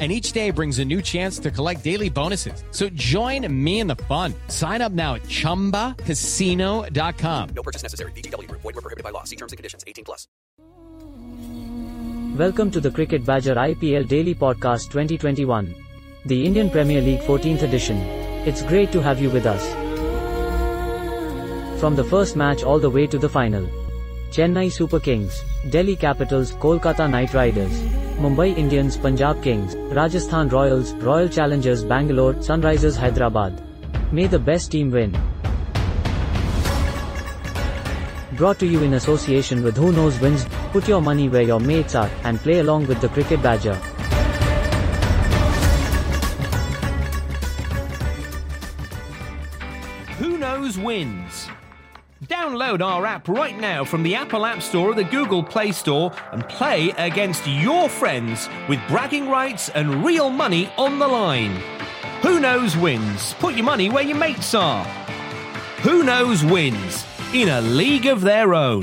and each day brings a new chance to collect daily bonuses. So join me in the fun. Sign up now at ChumbaCasino.com. No purchase necessary. VGW. Void were prohibited by law. See terms and conditions. 18 plus. Welcome to the Cricket Badger IPL Daily Podcast 2021. The Indian Premier League 14th edition. It's great to have you with us. From the first match all the way to the final. Chennai Super Kings, Delhi Capitals, Kolkata Knight Riders, Mumbai Indians, Punjab Kings, Rajasthan Royals, Royal Challengers Bangalore, Sunrisers Hyderabad. May the best team win. Brought to you in association with Who Knows Wins, put your money where your mates are, and play along with the Cricket Badger. Download our app right now from the Apple App Store or the Google Play Store and play against your friends with bragging rights and real money on the line. Who Knows Wins. Put your money where your mates are. Who Knows Wins in a league of their own.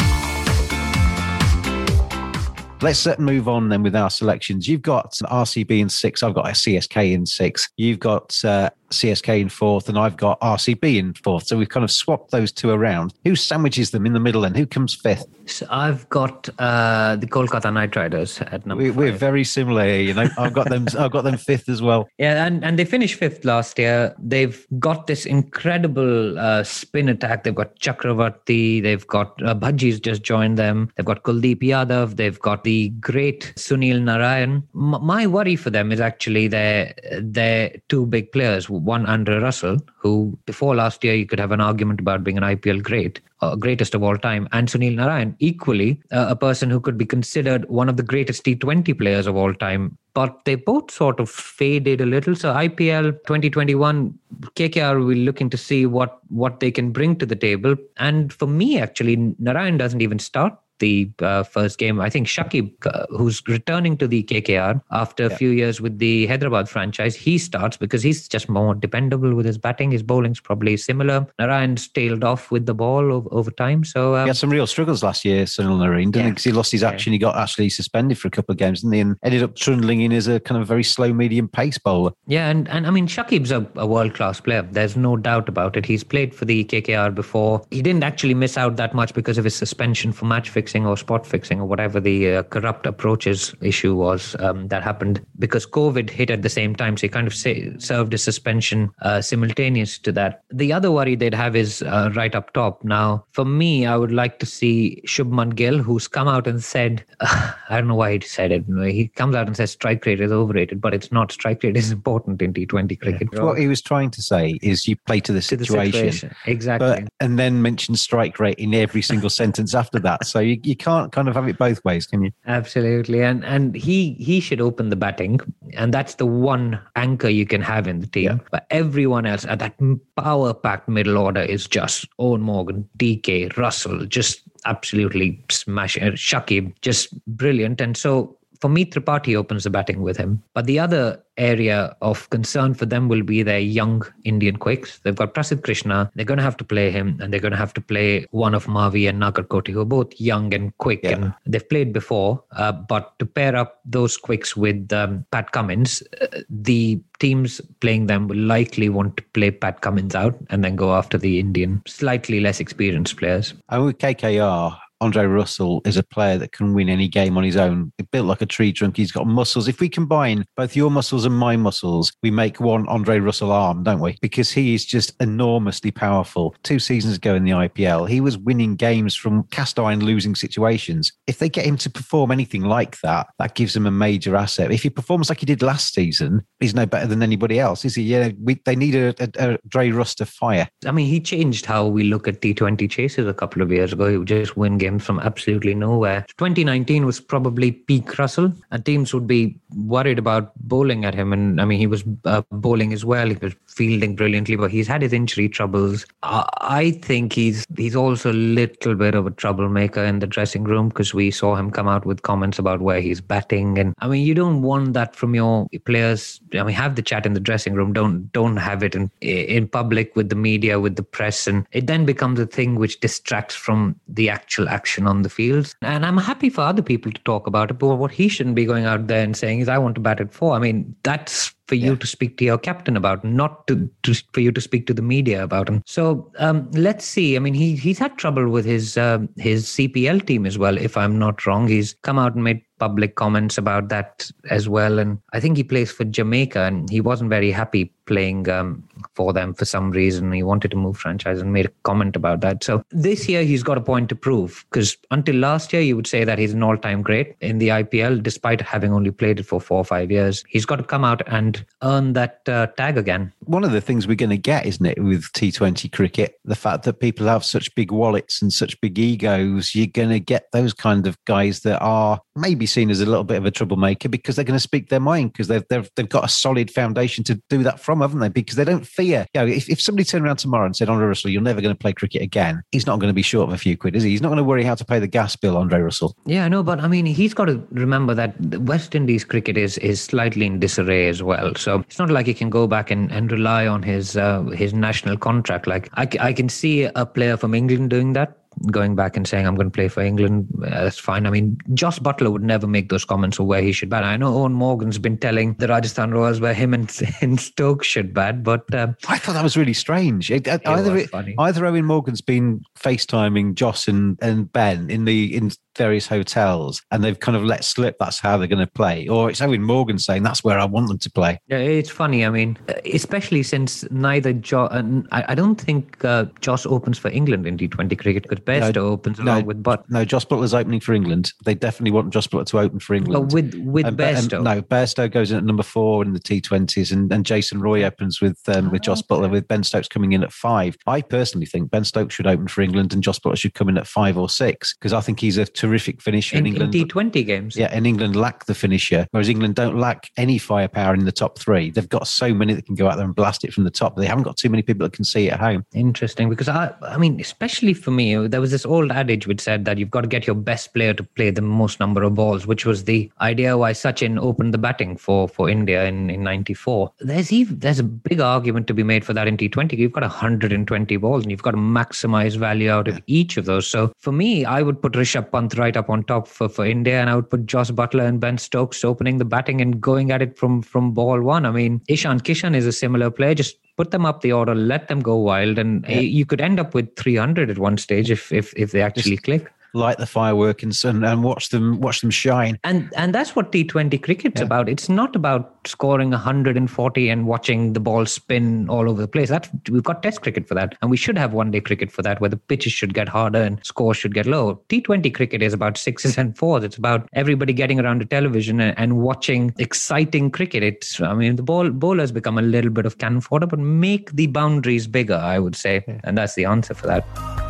Let's uh, move on then with our selections. You've got RCB in six. I've got a CSK in six. You've got uh, CSK in fourth, and I've got RCB in fourth. So we've kind of swapped those two around. Who sandwiches them in the middle, and who comes fifth? So I've got uh, the Kolkata Knight Riders at number. We, we're very similar here. You know, I've got them. I've got them fifth as well. Yeah, and, and they finished fifth last year. They've got this incredible uh, spin attack. They've got Chakravarti. They've got uh, Bhaji's just joined them. They've got Kuldeep Yadav. They've got the great Sunil Narayan. M- my worry for them is actually their their two big players. One Andre Russell, who before last year you could have an argument about being an IPL great, uh, greatest of all time, and Sunil Narayan, equally uh, a person who could be considered one of the greatest T20 players of all time. But they both sort of faded a little. So IPL 2021, KKR will looking to see what what they can bring to the table. And for me, actually, Narayan doesn't even start the uh, first game. I think Shakib, uh, who's returning to the KKR after a few years with the Hyderabad franchise, he starts because he's just more dependable with his batting. His bowling's probably similar. Narayan's tailed off with the ball over, over time. So um, He had some real struggles last year, Sunil Nareen, didn't he? Yeah. Because he lost his action. He got actually suspended for a couple of games, didn't he? And ended up trundling in as a kind of very slow medium pace bowler. Yeah, and, and I mean, Shakib's a, a world class player. There's no doubt about it. He's played for the KKR before. He didn't actually miss out that much because of his suspension for match fixing or spot fixing or whatever the uh, corrupt approaches issue was um, that happened because COVID hit at the same time. So he kind of served a suspension uh, simultaneous to that. The other worry they'd have is uh, right up top. Now, for me, I would like to see Shubman Gill, who's come out and said, I don't know why he said it. He comes out and says strike rate is overrated, but it's not. Strike rate is important in T20 cricket. What he was trying to say is you play to the To the situation. situation. Exactly. But, and then mention strike rate in every single sentence after that. So you, you can't kind of have it both ways, can you? Absolutely, and and he he should open the batting, and that's the one anchor you can have in the team. But everyone else at that power packed middle order is just Eoin Morgan, DK, Russell, just absolutely smashing. Uh, Shakib, just brilliant. And so for me, Tripathi opens the batting with him. But the other area of concern for them will be their young Indian quicks. They've got Prasidh Krishna. They're going to have to play him, and they're going to have to play one of Mavi and Nagarkoti, who are both young and quick, Yeah. and they've played before. Uh, but to pair up those quicks with um, Pat Cummins, uh, the teams playing them will likely want to play Pat Cummins out and then go after the Indian, slightly less experienced players. And with KKR, Andre Russell is a player that can win any game on his own. He's built like a tree trunk. He's got muscles. If we combine both your muscles and my muscles, we make one Andre Russell arm, don't we? Because he is just enormously powerful. Two seasons ago in the IPL, he was winning games from cast iron losing situations. If they get him to perform anything like that, that gives him a major asset. If he performs like he did last season, he's no better than anybody else, is he? Yeah, we, they need a, a, a Dre Russ to fire. I mean, he changed how we look at T20 chases a couple of years ago. He would just win games from absolutely nowhere. 2019 was probably peak Russell, and teams would be worried about bowling at him. And I mean, he was uh, bowling as well. He was fielding brilliantly, but he's had his injury troubles. Uh, I think he's he's also a little bit of a troublemaker in the dressing room because we saw him come out with comments about where he's batting, and I mean, you don't want that from your players. I mean, have the chat in the dressing room. Don't don't have it in in public with the media, with the press, and it then becomes a thing which distracts from the actual action on the field. And I'm happy for other people to talk about it, but what he shouldn't be going out there and saying is, "I want to bat at four. I mean, that's for you to speak to your captain about, not to, to for you to speak to the media about him. So um, let's see. I mean, he he's had trouble with his um, his CPL team as well. If I'm not wrong, he's come out and made public comments about that as well. And I think he plays for Jamaica, and he wasn't very happy playing um, for them for some reason. He wanted to move franchise and made a comment about that. So this year he's got a point to prove because until last year you would say that he's an all-time great in the IPL, despite having only played it for four or five years. He's got to come out and earn that uh, tag again. One of the things we're going to get, isn't it, with T20 cricket, the fact that people have such big wallets and such big egos, you're going to get those kind of guys that are maybe seen as a little bit of a troublemaker because they're going to speak their mind because they've, they've, they've got a solid foundation to do that from, haven't they? Because they don't fear. You know, if, if somebody turned around tomorrow and said, Andre Russell, you're never going to play cricket again, he's not going to be short of a few quid, is he? He's not going to worry how to pay the gas bill, Andre Russell. Yeah, I know, but I mean, he's got to remember that West Indies cricket is is slightly in disarray as well. So it's not like he can go back and, and rely on his uh, his national contract. Like I can see a player from England doing that. Going back and saying I'm going to play for England, uh, that's fine. I mean, Jos Buttler would never make those comments of where he should bat. I know Eoin Morgan's been telling the Rajasthan Royals where him and, and Stoke should bat, but um, I thought that was really strange. It- either it- funny. either Eoin Morgan's been FaceTiming Jos and, and Ben in the in various hotels, and they've kind of let slip that's how they're going to play, or it's Eoin Morgan saying that's where I want them to play. Yeah, it's funny. I mean, especially since neither jo- uh, I, don't think uh, Jos opens for England in T20 cricket because Bairstow opens along with Butt. No, Jos Buttler's opening for England. They definitely want Jos Buttler to open for England. But with with And Ba- and- Bairstow. no, Bairstow goes in at number four in the T20s, and, and Jason Roy opens with um, with Jos Buttler, with Ben Stokes coming in at five. I personally think Ben Stokes should open for England, and Jos Buttler should come in at five or six because I think he's a terrific finisher. in, in England, T20 games. yeah, and England lack the finisher, whereas England don't lack any firepower in the top three. They've got so many that can go out there and blast it from the top. They haven't got too many people that can see it at home. Interesting, because I, I mean, especially for me, there was this old adage which said that you've got to get your best player to play the most number of balls, which was the idea why Sachin opened the batting for for India in in '94. There's even there's a big argument to be made for that in T20. You've got 120 balls, and you've got to maximize value out of each of those. So for me, I would put Rishabh Pant right up on top for for India, and I would put Jos Buttler and Ben Stokes opening the batting and going at it from from ball one. I mean, Ishan Kishan is a similar player. Just put them up the order, let them go wild, and uh, you could end up with 300 at one stage if if if they actually click. Light the firework and, and and watch them watch them shine. And and that's what T20 cricket's about. It's not about scoring 140 and watching the ball spin all over the place. That we've got Test cricket for that, and we should have one day cricket for that, where the pitches should get harder and scores should get low. T20 cricket is about sixes and fours. It's about everybody getting around the television and, and watching exciting cricket. It's I mean the ball bowlers become a little bit of cannon fodder, but make the boundaries bigger. I would say, and that's the answer for that.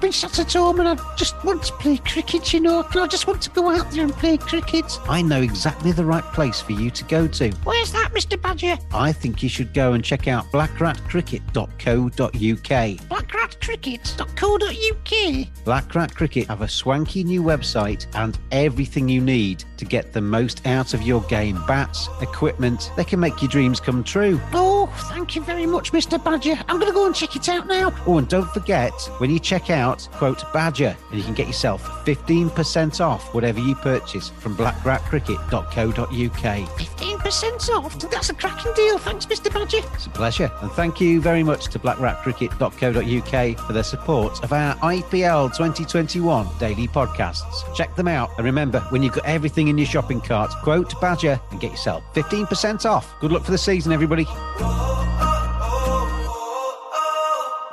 Been sat at home and I just want to play cricket, you know. I just want to go out there and play cricket. I know exactly the right place for you to go to. Where's that, Mr. Badger? I think you should go and check out blackratcricket.co.uk. Blackratcricket.co.uk. Black Rat Cricket have a swanky new website and everything you need to get the most out of your game. Bats, equipment, they can make your dreams come true. Oh, thank you very much, Mr. Badger. I'm going to go and check it out now. Oh, and don't forget, when you check out, quote Badger, and you can get yourself 15% off whatever you purchase from blackratcricket.co.uk. 15% off? That's a cracking deal. Thanks, Mr. Badger. It's a pleasure. And thank you very much to blackratcricket.co.uk for their support of our IPL 2021 daily podcasts. Check them out. And remember, when you've got everything in your shopping cart, quote Badger and get yourself 15% off. Good luck for the season, everybody.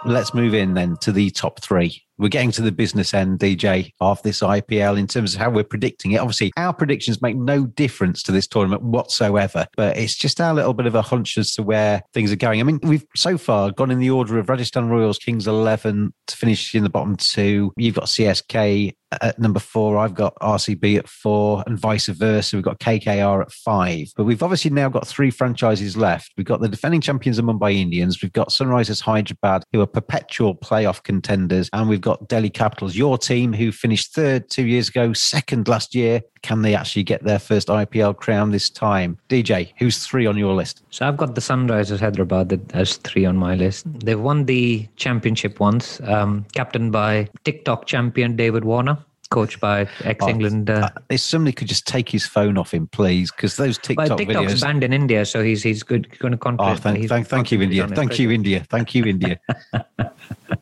Let's move in then to the top three. We're getting to the business end, DJ, of this IPL in terms of how we're predicting it. Obviously, our predictions make no difference to this tournament whatsoever, but it's just our little bit of a hunch as to where things are going. I mean, we've so far gone in the order of Rajasthan Royals, Kings 11 to finish in the bottom two. You've got CSK at number four. I've got RCB at four, and vice versa. We've got KKR at five. But we've obviously now got three franchises left. We've got the defending champions of Mumbai Indians. We've got Sunrisers Hyderabad, who are perpetual playoff contenders, and we've got Delhi Capitals, your team, who finished third two years ago, second last year. Can they actually get their first IPL crown this time? DJ, who's three on your list? So I've got the Sunrisers Hyderabad that- as three on my list. They've won the championship once, um, captained by TikTok champion David Warner, coached by ex-England. Uh, Uh, if somebody could just take his phone off him, please, because those TikTok TikTok's videos. banned in India, so he's he's good going to Oh, contribute. thank, thank, thank you, India. Thank you, India. Thank you, India.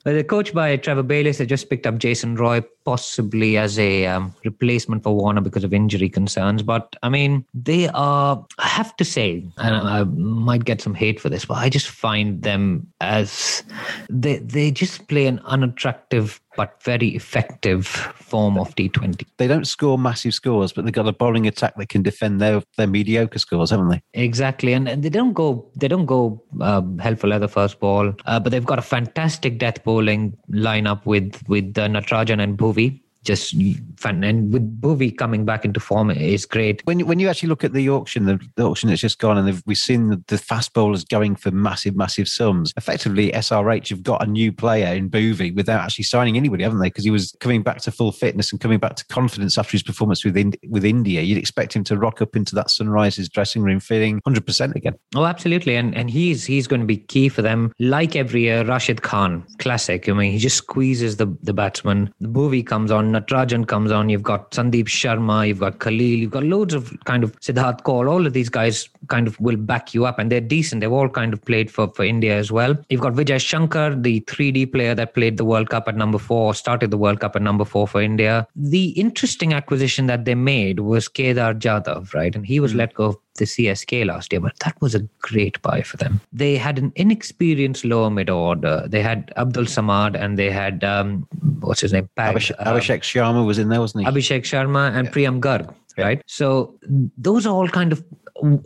They're coached by Trevor Bayliss. They just picked up Jason Roy, possibly as a um, replacement for Warner because of injury concerns. But I mean, they are, I have to say, and I might get some hate for this, but I just find them as they, they just play an unattractive but very effective form of T20. They don't score massive scores, but they've got a bowling attack that can defend their, their mediocre scores, haven't they? Exactly, and, and they don't go they don't go um, hell for leather first ball, uh, but they've got a fantastic death bowling lineup with with uh, Natarajan and Bhuvi. Just fun, and with Bhuvi coming back into form is great. When you- when you actually look at the auction, the, the auction that's just gone, and we've seen the, the fast bowlers going for massive, massive sums. Effectively, SRH have got a new player in Bhuvi without actually signing anybody, haven't they? Because he was coming back to full fitness and coming back to confidence after his performance with in, with India. You'd expect him to rock up into that Sunrisers dressing room feeling 100% again. Oh, absolutely, and and he's he's going to be key for them. Like every year, Rashid Khan, classic. I mean, he just squeezes the the batsman. The Bhuvi comes on, Natarajan comes on. You've got Sandeep Sharma, you've got Khalil, you've got loads of kind of Siddarth Kaul. All of these guys kind of will back you up, and they're decent. They've all kind of played for for India as well. You've got Vijay Shankar, the 3D player that played the World Cup at number four, started the World Cup at number four for India. The interesting acquisition that they made was Kedar Jadhav, right? And he was hmm. let go the CSK last year, but that was a great buy for them. They had an inexperienced lower mid order. They had Abdul Samad and they had um, what's his name? Pag, Abhishek, uh, Abhishek Sharma was in there, wasn't he? Abhishek Sharma and Priyam Garg, right? So those are all kind of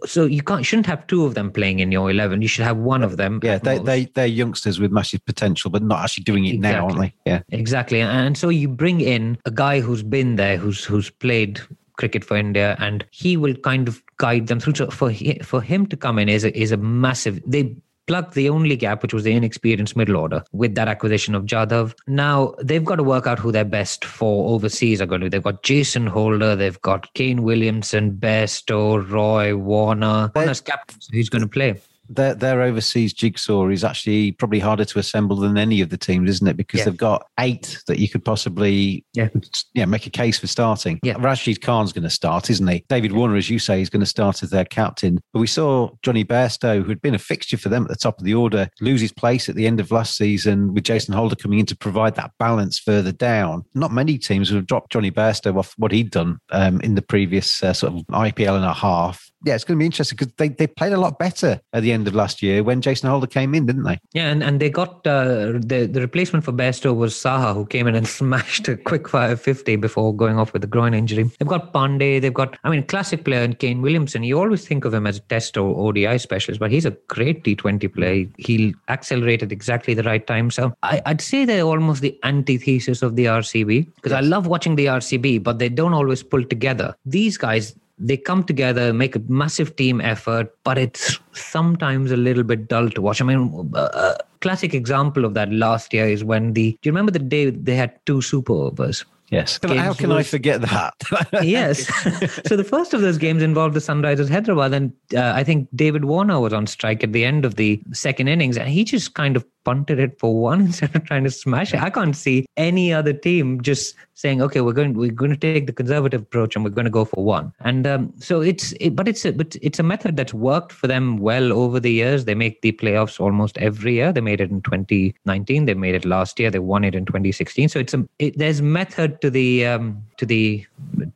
so you can't shouldn't have two of them playing in your eleven. You should have one of them. yeah, they, most. they, they're youngsters with massive potential, but not actually doing it now, aren't they? Yeah. Exactly. And so you bring in a guy who's been there, who's who's played cricket for India, and he will kind of guide them through. So for hi- for him to come in is a, is a massive. They plugged the only gap, which was the inexperienced middle order, with that acquisition of Jadhav. Now they've got to work out who their best four overseas are going to. be. They've got Jason Holder, they've got Kane Williamson, Bairstow, Roy Warner. Warner's captain, so he's going to play. Their their overseas jigsaw is actually probably harder to assemble than any of the teams, isn't it? Because Yeah. they've got eight that you could possibly Yeah. yeah make a case for starting. Yeah. Rashid Khan's going to start, isn't he? David Warner, as you say, is going to start as their captain. But we saw Jonny Bairstow, who had been a fixture for them at the top of the order, lose his place at the end of last season with Jason Holder coming in to provide that balance further down. Not many teams would have dropped Jonny Bairstow off what he'd done um, in the previous uh, sort of IPL and a half. Yeah, it's going to be interesting because they, they played a lot better at the end of last year when Jason Holder came in, didn't they? Yeah, and, and they got uh, the the replacement for Bairstow was Saha, who came in and smashed a quick fire 50 before going off with a groin injury. They've got Pandey, they've got, I mean, classic player in Kane Williamson. You always think of him as a test or ODI specialist, but he's a great T20 player. He accelerated exactly the right time. So I, I'd say they're almost the antithesis of the RCB because I love watching the RCB, but they don't always pull together. These guys, they come together, make a massive team effort, but it's sometimes a little bit dull to watch. I mean, a a classic example of that last year is when the. Do you remember the day they had two super overs? Yes. How Games can I forget that? yes. so the first of those games involved the Sunrisers Hyderabad, and uh, I think David Warner was on strike at the end of the second innings, and he just kind of punted it for one instead of trying to smash it. I can't see any other team just saying, "Okay, we're going we're going to take the conservative approach and we're going to go for one." And um, so it's it, but it's a but it's a method that's worked for them well over the years. They make the playoffs almost every year. They made it in 2019. They made it last year. They won it in 2016. So it's a it, there's method to the um, to the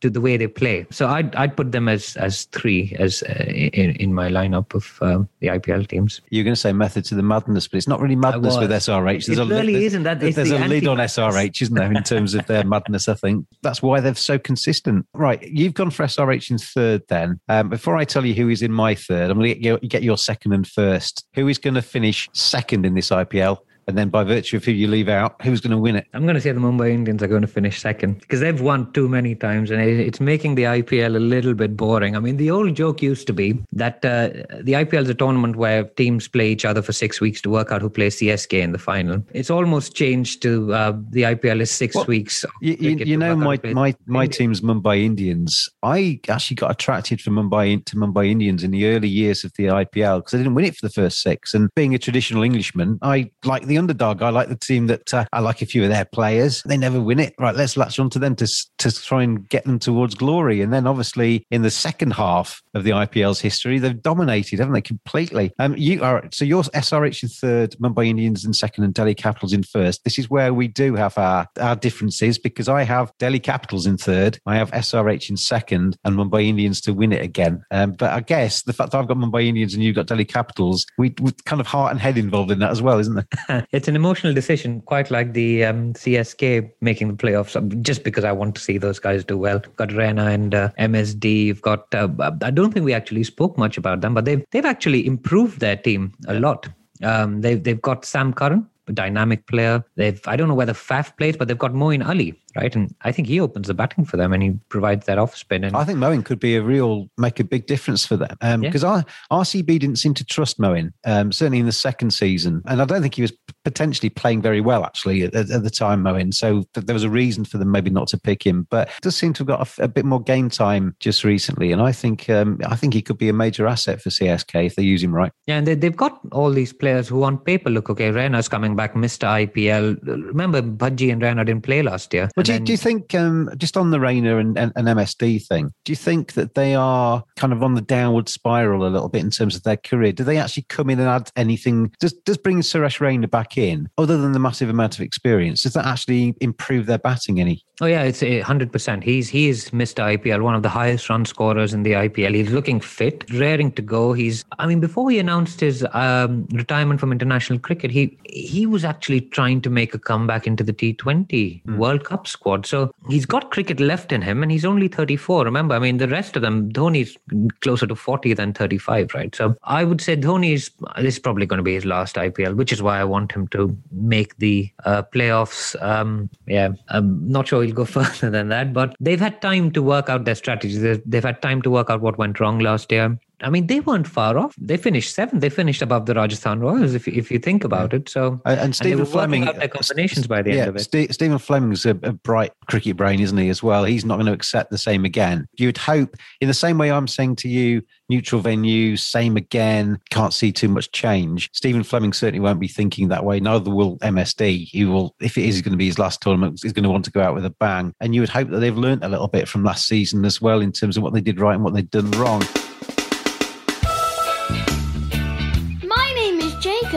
to the way they play. So I'd I'd put them as as three as uh, in in my lineup of um, the IPL teams. You're going to say method to the madness, but it's not really madness with. SRH. It a really there's- isn't. That- there's the a lid on. SRH, isn't there, in terms of their madness? I think that's why they're so consistent. Right, you've gone for SRH in third. Then, um, before I tell you who is in my third, I'm going to get your, get your second and first. Who is going to finish second in this IPL? And then, by virtue of who you leave out, who's going to win it? I'm going to say the Mumbai Indians are going to finish second because they've won too many times and it's making the IPL a little bit boring. I mean, the old joke used to be that uh, the IPL is a tournament where teams play each other for six weeks to work out who plays CSK in the final. It's almost changed to uh, the IPL is six Well, weeks. You, you, cricket you to know my my my team's Mumbai Indians. I actually got attracted from Mumbai to Mumbai Indians in the early years of the IPL because they didn't win it for the first six. And being a traditional Englishman, I like the underdog. I like the team that uh, I like a few of their players. They never win it. Right, let's latch on to them to to try and get them towards glory. And then obviously in the second half of the IPL's history, they've dominated, haven't they? Completely. Um, you are so your SRH in third, Mumbai Indians in second, and Delhi Capitals in first. This is where we do have our our differences because I have Delhi Capitals in third, I have SRH in second, and Mumbai Indians to win it again. Um, but I guess the fact that I've got Mumbai Indians and you've got Delhi Capitals, we we kind of heart and head involved in that as well, isn't there? it's an emotional decision, quite like the um, CSK making the playoffs, just because I want to see those guys do well. Got Raina and uh, MSD. You've got. Uh, I don't think we actually spoke much about them, but they've they've actually improved their team a lot. Um, they've they've got Sam Curran, a dynamic player. They've I don't know whether Faf plays, but they've got Moeen Ali, right? And I think he opens the batting for them, and he provides that off spin. And I think Moeen could be a real make a big difference for them Yeah. because our RCB didn't seem to trust Moeen um, certainly in the second season, and I don't think he was potentially playing very well actually at, at the time Moeen. So th- there was a reason for them maybe not to pick him, but does seem to have got a, f- a bit more game time just recently, and I think um, I think he could be a major asset for CSK if they use him right. Yeah, and they, they've got all these players who on paper look okay. Raina's coming back, Mr. IPL. Remember, Bhaji and Raina didn't play last year. But do, you- do you think, um, just on the Raina and, and, and MSD thing, do you think that they are kind of on the downward spiral a little bit in terms of their career? Do they actually come in and add anything? Does, does bringing Suresh Raina back in, other than the massive amount of experience, does that actually improve their batting any? Oh yeah, it's a hundred percent. He's he is Mr. IPL, one of the highest run scorers in the IPL. He's looking fit, raring to go. He's I mean, before he announced his um, retirement from international cricket, he he was actually trying to make a comeback into the T20 World Cup squad. So he's got cricket left in him, and he's only thirty four. Remember, I mean, the rest of them, Dhoni's closer to forty than thirty five, right? So I would say Dhoni's this is probably going to be his last IPL, which is why I want him to make the uh, playoffs. Um, yeah, I'm not sure he'll go further than that, but they've had time to work out their strategies. They've had time to work out what went wrong last year. I mean, they weren't far off. They finished seventh. They finished above the Rajasthan Royals, if you- if you think about it. So And, and Stephen were Fleming, out their uh, combinations by the yeah, end of it. Ste- Stephen Fleming's a, a bright cricket brain, isn't he? As well, he's not going to accept the same again. You would hope, in the same way I'm saying to you, neutral venue, same again. Can't see too much change. Stephen Fleming certainly won't be thinking that way. Neither will MSD. He will, if it is going to be his last tournament, he's going to want to go out with a bang. And you would hope that they've learnt a little bit from last season as well in terms of what they did right and what they'd done wrong.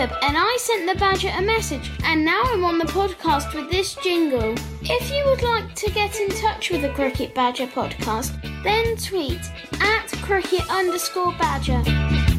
Jacob, and I sent the Badger a message, and now I'm on the podcast with this jingle. If you would like to get in touch with the Cricket Badger podcast, then tweet at cricket underscore badger.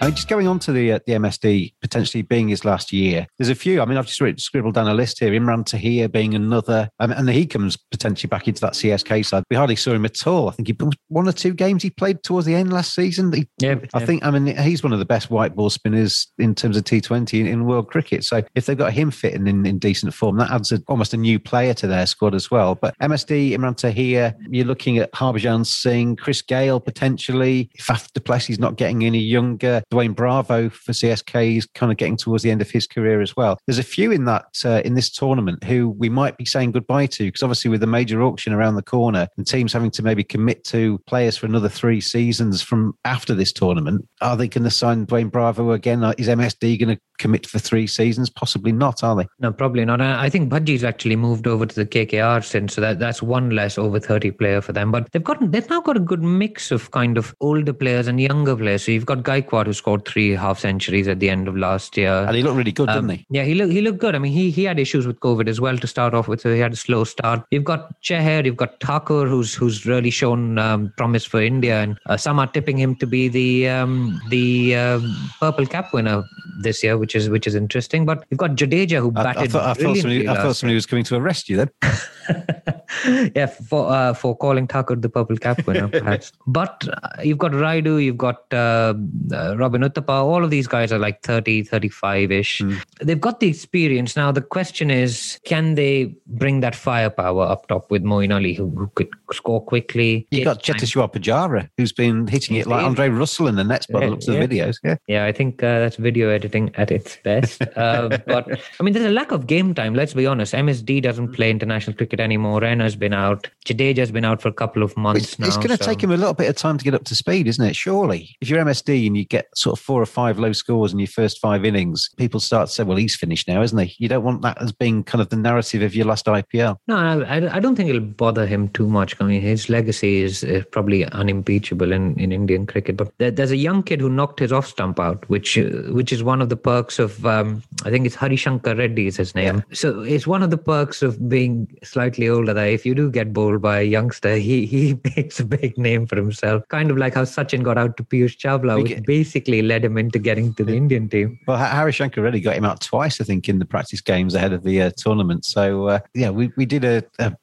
I mean, just going on to the uh, the MSD potentially being his last year. There's a few. I mean, I've just written, scribbled down a list here. Imran Tahir being another, um, and he comes potentially back into that CSK side. We hardly saw him at all. I think he one or two games he played towards the end last season. He, yeah, I yeah. think. I mean, he's one of the best white ball spinners in terms of T20 in, in world cricket. So if they've got him fitting in, in decent form, that adds a, almost a new player to their squad as well. But MSD, Imran Tahir, you're looking at Harbhajan Singh, Chris Gayle potentially. If Faf du Plessis not getting any younger, Dwayne Bravo for CSK is kind of getting towards the end of his career as well. There's a few in that uh, in this tournament who we might be saying goodbye to because obviously with the major auction around the corner and teams having to maybe commit to players for another three seasons from after this tournament, are they going to sign Dwayne Bravo again? Is MSD going to commit for three seasons? Possibly not, are they? No, probably not. I think Bhaji's actually moved over to the KKR since, so that that's one less over 30 player for them. But they've got they've now got a good mix of kind of older players and younger players. So you've got Gaikwad who scored three half centuries at the end of last year. And he looked really good, Um, didn't he? Yeah, he looked he looked good. I mean, he he had issues with COVID as well to start off with, so he had a slow start. You've got Chahar, you've got Thakur, who's who's really shown um, promise for India, and uh, some are tipping him to be the um, the um, purple cap winner this year, which is which is interesting. But you've got Jadeja who batted I thought, I thought somebody, I thought somebody was coming to arrest you then. yeah, for uh, for calling Thakur the purple cap winner, perhaps. but uh, you've got Rayudu, you've got uh, uh, Robin Uthappa. All of these guys are like 30, 35 ish. Hmm. They've got the experience. Now, the question is can they bring that firepower up top with Moeen Ali, who, who could score quickly? You've got Cheteshwar Pujara, who's been hitting it like Andre Russell in the nets by the looks of the videos. Yeah. Yeah, I think uh, that's video editing at its best. Uh, but I mean, there's a lack of game time. Let's be honest. MSD doesn't play international cricket anymore. Raina's been out. Jadeja's been out for a couple of months It's, now. it's going to so- take him a little bit of time to get up to speed, isn't it? Surely, if you're MSD and you get sort of four or five low scores in your first five innings, people start to say, "Well, he's finished now, isn't he?" You don't want that as being kind of the narrative of your last IPL. No, I, I don't think it'll bother him too much. I mean, his legacy is, is probably unimpeachable in, in Indian cricket. But there, there's a young kid who knocked his off stump out, which uh, which is one of the perks of um, I think it's Harishankar Reddy is his name. So it's one of the perks of being slightly older. That if you do get bowled by a youngster, he he makes a big name for himself. Kind of like how Sachin got out to Piyush Chawla, We which get- basically led him into getting to the Indian team. Well, Ha- Harishankar really got him out twice, I think, in the practice games ahead of the uh, tournament. So, uh, yeah, we, we did a, a,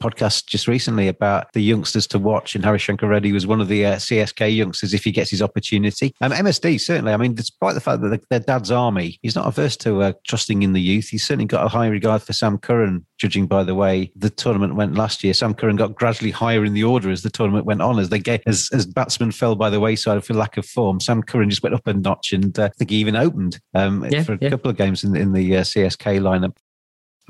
podcast just recently about the youngsters to watch, and Harishankar Reddy was one of the uh, CSK youngsters if he gets his opportunity. Um, MSD, certainly. I mean, despite the fact that they're dad's army, he's not averse to uh, trusting in the youth. He's certainly got a high regard for Sam Curran, judging by the way the tournament went last year. Sam Curran got gradually higher in the order as the tournament went on, as they get, as, as batsmen fell by the wayside for lack of form. Sam Curran just went up a notch, and uh, I think he even opened um, Yeah, for a yeah. couple of games in, in the uh, CSK lineup.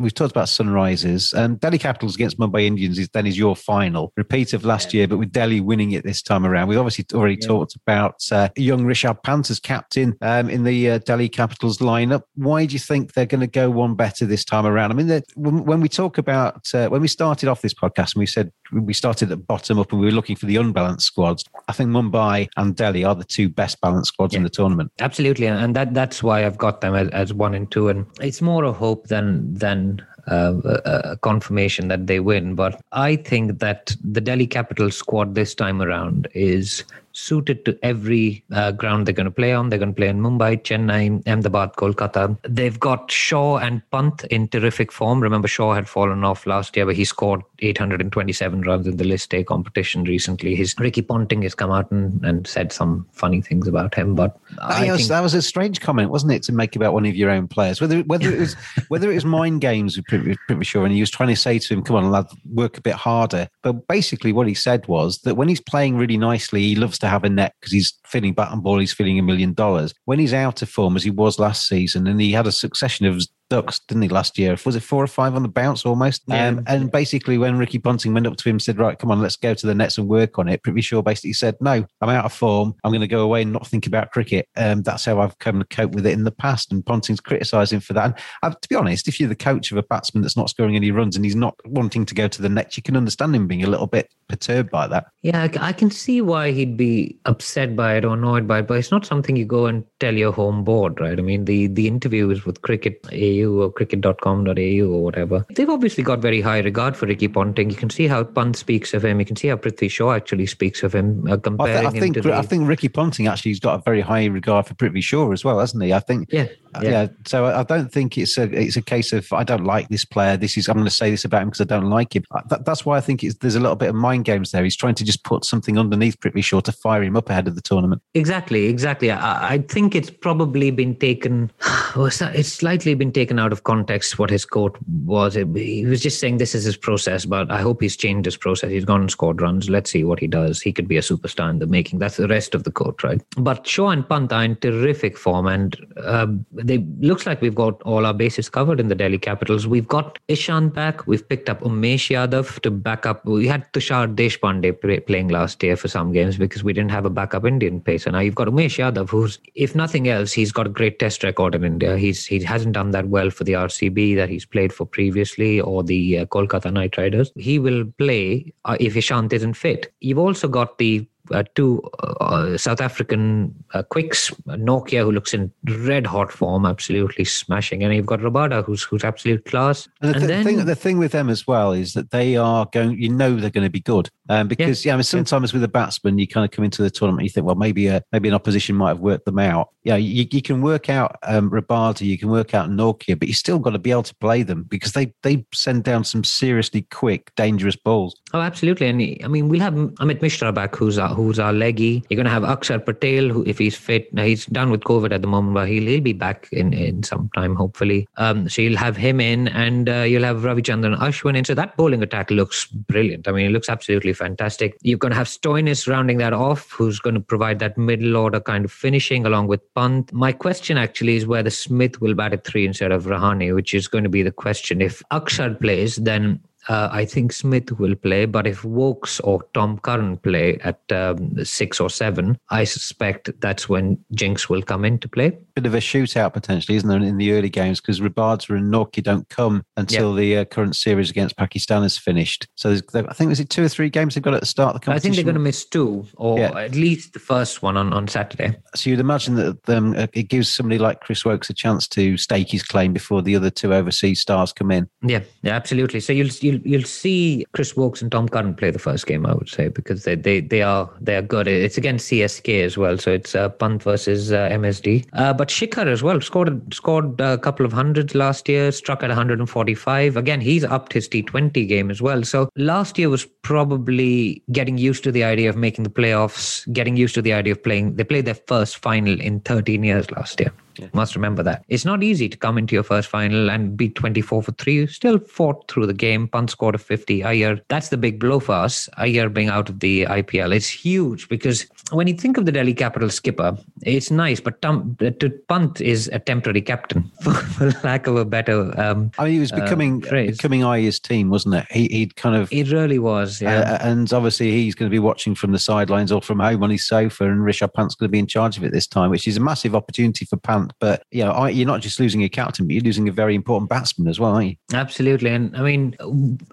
We've talked about Sunrisers and Delhi Capitals against Mumbai Indians is then is your final repeat of last year, but with Delhi winning it this time around. We've obviously already talked about uh, young Rishabh Pant as captain um, in the uh, Delhi Capitals lineup. Why do you think they're going to go one better this time around? I mean, when, when we talk about uh, when we started off this podcast and we said we started at bottom up and we were looking for the unbalanced squads. I think Mumbai and Delhi are the two best balanced squads in the tournament. Absolutely, and that that's why I've got them as, as one and two, and it's more a hope than than uh, confirmation that they win. But I think that the Delhi Capital squad this time around is suited to every uh, ground they're going to play on. They're going to play in Mumbai, Chennai, Ahmedabad, Kolkata. They've got Shaw and Pant in terrific form. Remember, Shaw had fallen off last year, but he scored 827 runs in the List A competition recently. His Ricky Ponting has come out and, and said some funny things about him, but That, I was, think that was a strange comment, wasn't it, to make about one of your own players? Whether whether it was whether it was mind games with Prithvi Prithvi and he was trying to say to him, "Come on, lad, work a bit harder." But basically, what he said was that when he's playing really nicely, he loves to have a net because he's feeling bat and ball. He's feeling a million dollars. When he's out of form, as he was last season, and he had a succession of ducks, didn't he, last year? Was it four or five on the bounce almost? Yeah. Um, and basically, when Ricky Ponting went up to him and said, Right, come on, let's go to the nets and work on it, Prithvi Shaw basically said, No, I'm out of form. I'm going to go away and not think about cricket. Um, that's how I've come to cope with it in the past. And Ponting's criticised him for that. And uh, to be honest, if you're the coach of a batsman that's not scoring any runs and he's not wanting to go to the nets, you can understand him being a little bit perturbed by that. Yeah, I- I can see why he'd be upset by it or annoyed by it, but it's not something you go and tell your home board, right? I mean, the, the interview is with Cricket AU or cricket.com.au or whatever. They've obviously got very high regard for Ricky Ponting. You can see how Pant speaks of him. You can see how Prithvi Shaw actually speaks of him, uh, I, th- I him think the... I think Ricky Ponting actually has got a very high regard for Prithvi Shaw as well, hasn't he? I think yeah, Uh, yeah. So I don't think it's a it's a case of I don't like this player. This is I'm going to say this about him because I don't like him. Uh, That, that's why I think it's, there's a little bit of mind games there. He's trying to just put something underneath Prithvi Shaw to fire him up ahead of the tournament. Exactly, exactly. I, I think it's probably been taken, it's slightly been taken out of context what his quote was. He was just saying this is his process, but I hope he's changed his process. He's gone and scored runs. Let's see what he does. He could be a superstar in the making. That's the rest of the quote, right? But Shaw and Pant are in terrific form, and uh, they looks like we've got all our bases covered in the Delhi Capitals. We've got Ishant back. We've picked up Umesh Yadav to back up. We had Tushar Deshpande play, playing last year for some games because we didn't have a backup Indian pacer. Now you've got Umesh Yadav, who's, if nothing else, he's got a great test record in India. He's he hasn't done that well for the RCB that he's played for previously or the uh, Kolkata Knight Riders. He will play uh, if Ishant isn't fit. You've also got the uh, two uh, South African uh, quicks, Nortje, who looks in red hot form, absolutely smashing, and you've got Rabada, who's who's absolute class. And the, And then- thing, the thing with them as well is that they are going. You know they're going to be good, um, because yeah, I mean sometimes with a batsman you kind of come into the tournament, and you think, well, maybe a, maybe an opposition might have worked them out. Yeah, you, you can work out um, Rabada, you can work out Nortje, but you still got to be able to play them because they they send down some seriously quick, dangerous balls. Oh, absolutely. And I mean, we'll have Amit Mishra back, who's our, who's our leggy. You're going to have Akshar Patel, who, if he's fit, now he's done with COVID at the moment, but he'll, he'll be back in, in some time, hopefully. Um, so you'll have him in, and uh, you'll have Ravichandran Ashwin in. So that bowling attack looks brilliant. I mean, it looks absolutely fantastic. You're going to have Stoinis rounding that off, who's going to provide that middle order kind of finishing along with Pant. My question actually is whether Smith will bat at three instead of Rahane, which is going to be the question. If Akshar plays, then uh, I think Smith will play, but if Woakes or Tom Curran play at um, six or seven, I suspect that's when Jinx will come into play. Bit of a shootout potentially, isn't there, in the early games because Rabada and Nortje don't come until the uh, current series against Pakistan is finished. So there's- I think it two or three games they've got at the start of the competition. I think they're going to miss two, or Yeah. at least the first one on, on Saturday. So you'd imagine that um, it gives somebody like Chris Woakes a chance to stake his claim before the other two overseas stars come in. Yeah, yeah, absolutely. So you'll you'll you'll see Chris Woakes and Tom Curran play the first game, I would say, because they they they are they are good. It's against CSK as well, so it's uh, Pant versus uh, MSD. Uh, but Shikhar as well scored scored a couple of hundreds last year, struck at 145. Again, he's upped his T20 game as well. So last year was probably getting used to the idea of making the playoffs, getting used to the idea of playing. They played their first final in 13 years last year. Must remember that. It's not easy to come into your first final and beat 24 for 3. You still fought through the game. Pant scored a 50. Iyer, that's the big blow for us. Iyer being out of the IPL. It's huge because when you think of the Delhi Capital skipper, it's nice, but Tom, to Pant is a temporary captain, for, for lack of a better um, I mean, he was uh, becoming phrase. becoming Iyer's team, wasn't it? He, he'd kind of. It really was, yeah. Uh, and obviously, he's going to be watching from the sidelines or from home on his sofa, and Rishabh Pant's going to be in charge of it this time, which is a massive opportunity for Pant. But you know, you're not just losing a captain, but you're losing a very important batsman as well, aren't you? Absolutely. And I mean,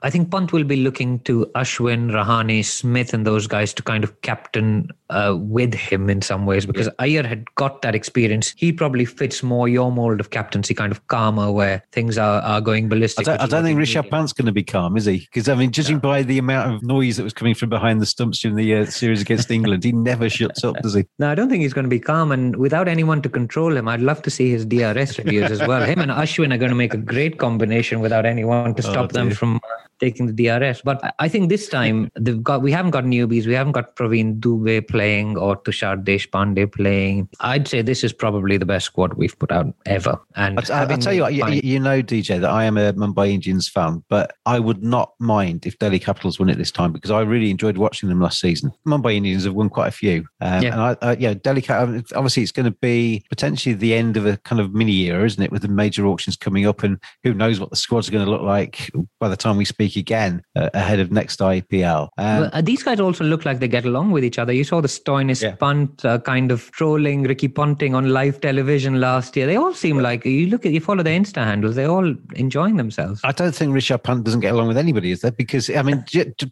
I think Pant will be looking to Ashwin, Rahane, Smith, and those guys to kind of captain uh, with him in some ways because Iyer had got that experience. He probably fits more your mold of captaincy, kind of calmer, where things are, are going I ballistic. don't, I don't think need. Pant's going to be calm, is he? Because I mean, judging by the amount of noise that was coming from behind the stumps during the uh, series against England, he never shuts up, does he? No, I don't think he's going to be calm. And without anyone to control him, I'd love to see his DRS reviews as well. Him and Ashwin are going to make a great combination without anyone to stop them from uh, taking the DRS. But I- think this time they've got we haven't got newbies. We haven't got Praveen Dubey playing or Tushar Deshpande playing. I'd say this is probably the best squad we've put out ever. And I, I, I tell you what, you, you know, DJ, that I am a Mumbai Indians fan, but I would not mind if Delhi Capitals won it this time because I really enjoyed watching them last season. Mumbai Indians have won quite a few, um, Yeah. and I, uh, yeah, Delhi. Cap- Obviously, it's going to be potentially the end of a kind of mini year, isn't it? With the major auctions coming up, and who knows what the squads are going to look like by the time we speak speak again uh, ahead of next IPL. Um, Well, uh, these guys also look like they get along with each other. You saw the Stoinis Yeah. Pant uh, kind of trolling Ricky Ponting on live television last year. They all seem like you look at you follow their Insta handles. They're all enjoying themselves. I don't think Rishabh Pant doesn't get along with anybody, is there? Because I mean,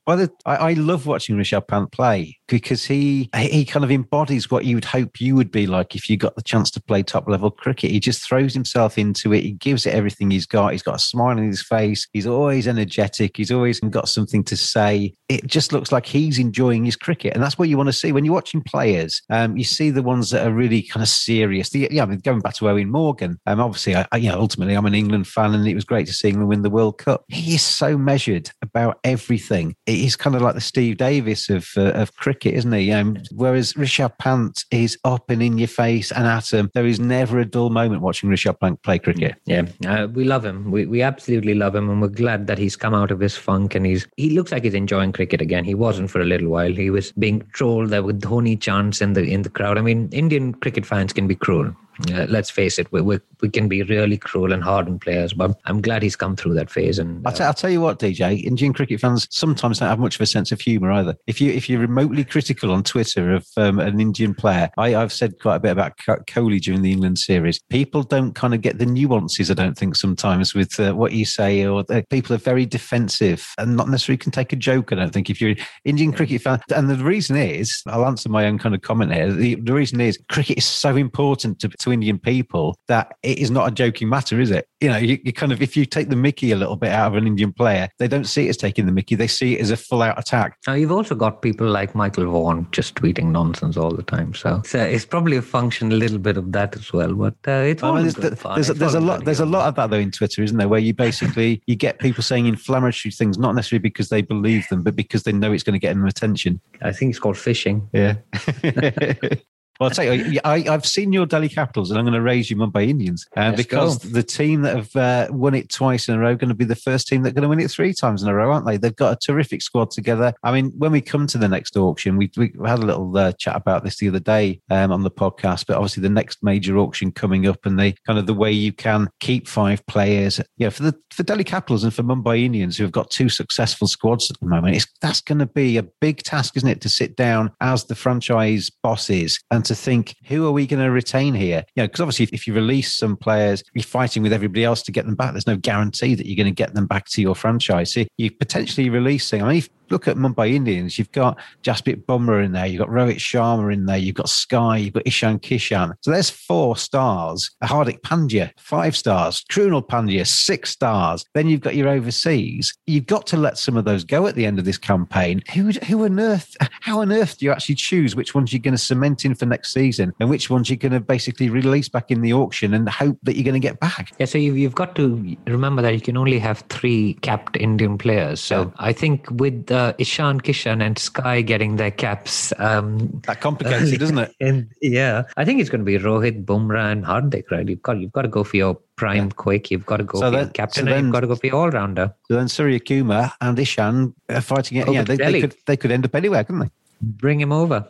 by the I, I love watching Rishabh Pant play because he he kind of embodies what you would hope you would be like if you got the chance to play top level cricket. He just throws himself into it. He gives it everything he's got. He's got a smile on his face. He's always energetic. He's always got something to say. It just looks like he's enjoying his cricket, and that's what you want to see when you're watching players. Um, you see the ones that are really kind of serious. The, yeah, I mean, going back to Eoin Morgan. Um, obviously, I, I, you know, ultimately, I'm an England fan, and it was great to see England win the World Cup. He is so measured about everything. He's kind of like the Steve Davis of uh, of cricket, isn't he? Um, whereas Rishabh Pant is up and in your face and at him. There is never a dull moment watching Rishabh Pant play cricket. Yeah, uh, we love him. We we absolutely love him, and we're glad that he's come out of his funk and he's he looks like he's enjoying cricket again. He wasn't for a little while. He was being trolled there with Dhoni chants in the in the crowd. I mean, Indian cricket fans can be cruel. Uh, let's face it, we, we we can be really cruel and hard on players. But I'm glad he's come through that phase. And I'll, t- I'll tell you what, DJ. Indian cricket fans sometimes don't have much of a sense of humour either. If you if you're remotely critical on Twitter of um, an Indian player, I, I've said quite a bit about Kohli during the England series. People don't kind of get the nuances. I don't think sometimes with uh, what you say, or uh, people are very defensive and not necessarily can take a joke. I don't think if you're an Indian cricket fan, and the reason is, I'll answer my own kind of comment here. The, the reason is cricket is so important to, to Indian people that it is not a joking matter, is it? You know, you, you kind of if you take the Mickey a little bit out of an Indian player, they don't see it as taking the Mickey. They see it as a full out attack. Now you've also got people like Michael Vaughan just tweeting nonsense all the time. So it's, uh, it's probably a function a little bit of that as well. But uh, it's I mean, there's, fun. there's, It's there's a lot. There's a lot of that though in Twitter, isn't there? Where you basically you get people saying inflammatory things, not necessarily because they believe them, but because they know it's going to get them attention. I think it's called fishing. Yeah. Well, I'll tell you, I, I've seen your Delhi Capitals, and I'm going to raise you Mumbai Indians uh, because go. the team that have uh, won it twice in a row are going to be the first team that are going to win it three times in a row, aren't they? They've got a terrific squad together. I mean, when we come to the next auction, we, we had a little uh, chat about this the other day um, on the podcast, but obviously the next major auction coming up, and the kind of the way you can keep five players. Yeah, for the for Delhi Capitals and for Mumbai Indians, who have got two successful squads at the moment, it's, that's going to be a big task, isn't it, to sit down as the franchise bosses and to think who are we going to retain here? You know, because obviously, if, you release some players, you're fighting with everybody else to get them back. There's no guarantee that you're going to get them back to your franchise. So you're potentially releasing. I mean, look at Mumbai Indians, you've got Jasprit Bumrah in there, you've got Rohit Sharma in there, you've got Sky, you've got Ishan Kishan. So there's four stars. Hardik Pandya, five stars. Krunal Pandya, six stars. Then you've got your overseas. You've got to let some of those go at the end of this campaign. Who, who on earth, how on earth do you actually choose which ones you're going to cement in for next season and which ones you're going to basically release back in the auction and hope that you're going to get back? Yeah, so you've, you've got to remember that you can only have three capped Indian players. So I think with uh, Ishan Kishan and Sky getting their caps, um, That complicates it, doesn't it? and yeah, I think it's going to be Rohit, Bumrah, and Hardik. Right? You've got you've got to go for your prime quick. You've got to go So for your captain. so and then- you've got to go for your all rounder. So then Surya Kumar and Ishan are fighting it. Yeah, they, they could they could end up anywhere, couldn't they? Bring him over.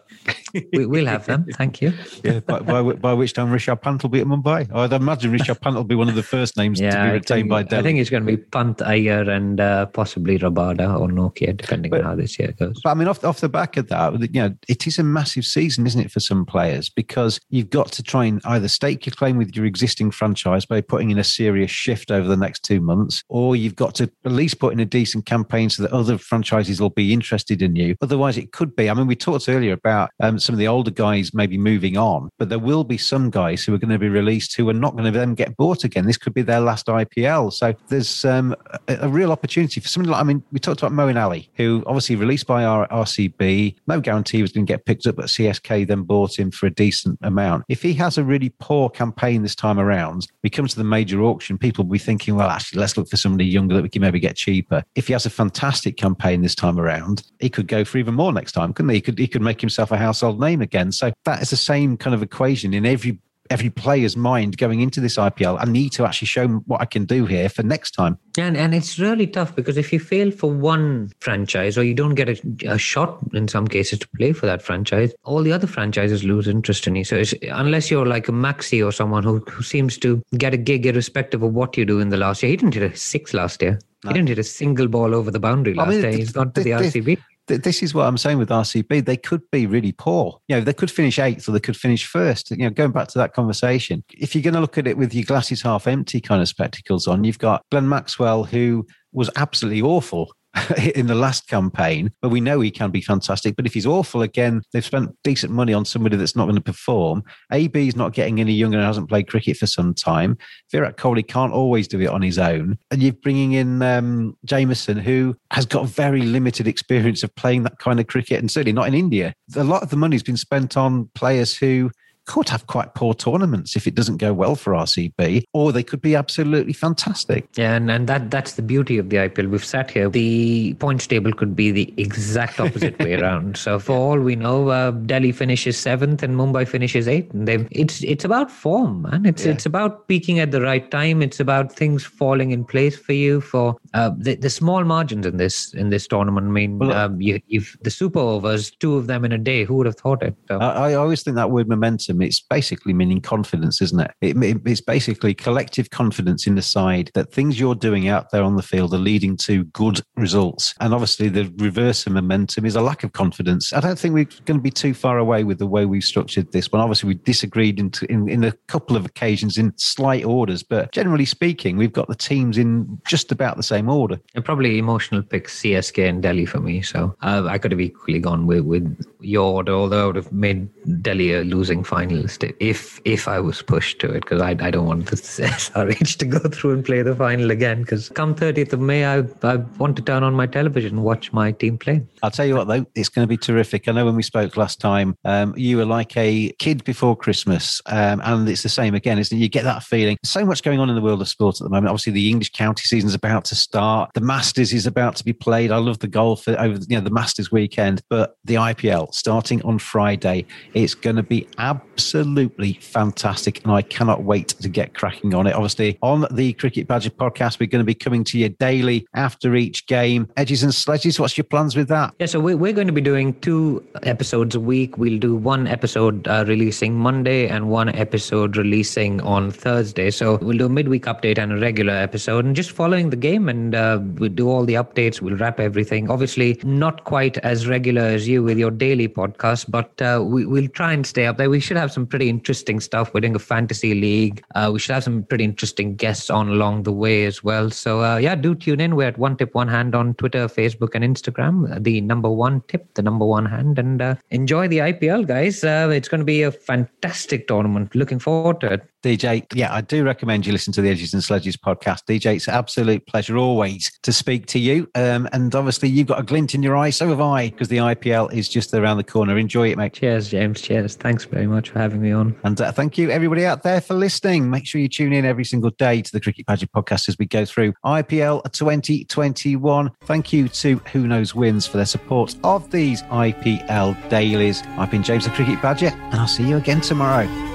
we, we'll have them. Thank you. Yeah, by, by, by which time Rishabh Pant will be at Mumbai. I'd imagine Rishabh Pant will be one of the first names to be retained think, by I think it's going to be Pant, Iyer, and uh, possibly Rabada or Nortje, depending But- on how this year goes. But I mean, off, off the back of that, you know, it is a massive season, isn't it, for some players? Because you've got to try and either stake your claim with your existing franchise by putting in a serious shift over the next two months, or you've got to at least put in a decent campaign so that other franchises will be interested in you. Otherwise, it could be. I mean, we talked earlier about um, some of the older guys maybe moving on, but there will be some guys who are going to be released who are not going to then get bought again. This could be their last IPL. So there's um, a, a real opportunity for somebody like, I mean, we talked about Moeen Ali, who obviously released by our RCB, no guarantee he was going to get picked up, but CSK then bought him for a decent amount. If he has a really poor campaign this time around, we come to the major auction, people will be thinking, well, actually, let's look for somebody younger that we can maybe get cheaper. If he has a fantastic campaign this time around, he could go for even more next time, couldn't he? He could, he could make himself a household name again. So that is the same kind of equation in every every player's mind going into this IPL. I need to actually show what I can do here for next time. And and it's really tough because if you fail for one franchise or you don't get a, a shot in some cases to play for that franchise, all the other franchises lose interest in you. So it's, unless you're like a Maxi or someone who, who seems to get a gig irrespective of what you do in the last year, he didn't hit a six last year. He didn't hit a single ball over the boundary last mean, day. He's gone to the th- RCB. Th- This is what I'm saying with RCB. They could be really poor. You know, they could finish eighth or they could finish first. You know, going back to that conversation, if you're going to look at it with your glasses half empty kind of spectacles on, you've got Glenn Maxwell, who was absolutely awful in the last campaign, but we know he can be fantastic. But if he's awful again, they've spent decent money on somebody that's not going to perform. AB is not getting any younger and hasn't played cricket for some time. Virat Kohli can't always do it on his own. And you're bringing in um, Jamieson, who has got very limited experience of playing that kind of cricket, and certainly not in India. A lot of the money's been spent on players who could have quite poor tournaments if it doesn't go well for RCB, or they could be absolutely fantastic. Yeah, and, and that that's the beauty of the IPL. We've sat here. The points table could be the exact opposite way around. So for all we know, uh, Delhi finishes seventh and Mumbai finishes eighth. And they it's it's about form, man. It's Yeah. it's about peaking at the right time. It's about things falling in place for you for uh, the, the small margins in this in this tournament. I mean, Well, um, you, you've the super overs, two of them in a day. Who would have thought it? So, I, I always think that word momentum, it's basically meaning confidence, isn't it? it? it- It's basically collective confidence in the side that things you're doing out there on the field are leading to good results. And obviously, the reverse of momentum is a lack of confidence. I don't think we're going to be too far away with the way we've structured this one. Obviously, we disagreed in, in, in a couple of occasions in slight orders, but generally speaking, we've got the teams in just about the same order. And probably emotional picks CSK and Delhi for me. So uh, I could have equally gone with, with your order, although I would have made Delhi a losing finalist if if I was pushed to it, because I, I don't want the SRH to go through and play the final again. Because come 30th of May, I, I want to turn on my television and watch my team play. I'll tell you what, though, it's going to be terrific. I know when we spoke last time, um, you were like a kid before Christmas, um, and it's the same again, isn't it? You get that feeling. So much going on in the world of sport at the moment. Obviously, the English county season's about to start. The Masters is about to be played. I love the golf over you know the Masters weekend, but the IPL starting on Friday, it's going to be absolutely fantastic, and I cannot wait to get cracking on it. Obviously, on the Cricket Badger podcast, we're going to be coming to you daily after each game. Edges and sledges. What's your plans with that? Yeah, so we- we're going to be doing two episodes a week. We'll do one episode uh, releasing Monday and one episode releasing on Thursday. So we'll do a midweek update and a regular episode and just following the game and uh, we'll do all the updates. We'll wrap everything. Obviously, not quite as regular as you with your daily podcast, but uh, we, we'll try and stay up there. We should have some pretty interesting stuff. We're doing a fantasy league. Uh, we should have some pretty interesting guests on along the way as well. So uh, yeah, do tune in. We're at One Tip One Hand on Twitter, Facebook, and Instagram. The number one tip, the number one hand, and uh, enjoy the IPL, guys. Uh, it's going to be a fantastic tournament. Looking forward to it. DJ, yeah, I do recommend you listen to the Edges and Sledges podcast. DJ, it's an absolute pleasure always to speak to you. Um, and obviously, you've got a glint in your eye, so have I, because the IPL is just around the corner. Enjoy it, mate. Cheers, James. Cheers. Thanks very much for having me on. And uh, thank you, everybody out there, for listening. Make sure you tune in every single day to the Cricket Badger podcast as we go through IPL 2021. Thank you to Who Knows Wins for their support of these IPL dailies. I've been James the Cricket Badger, and I'll see you again tomorrow.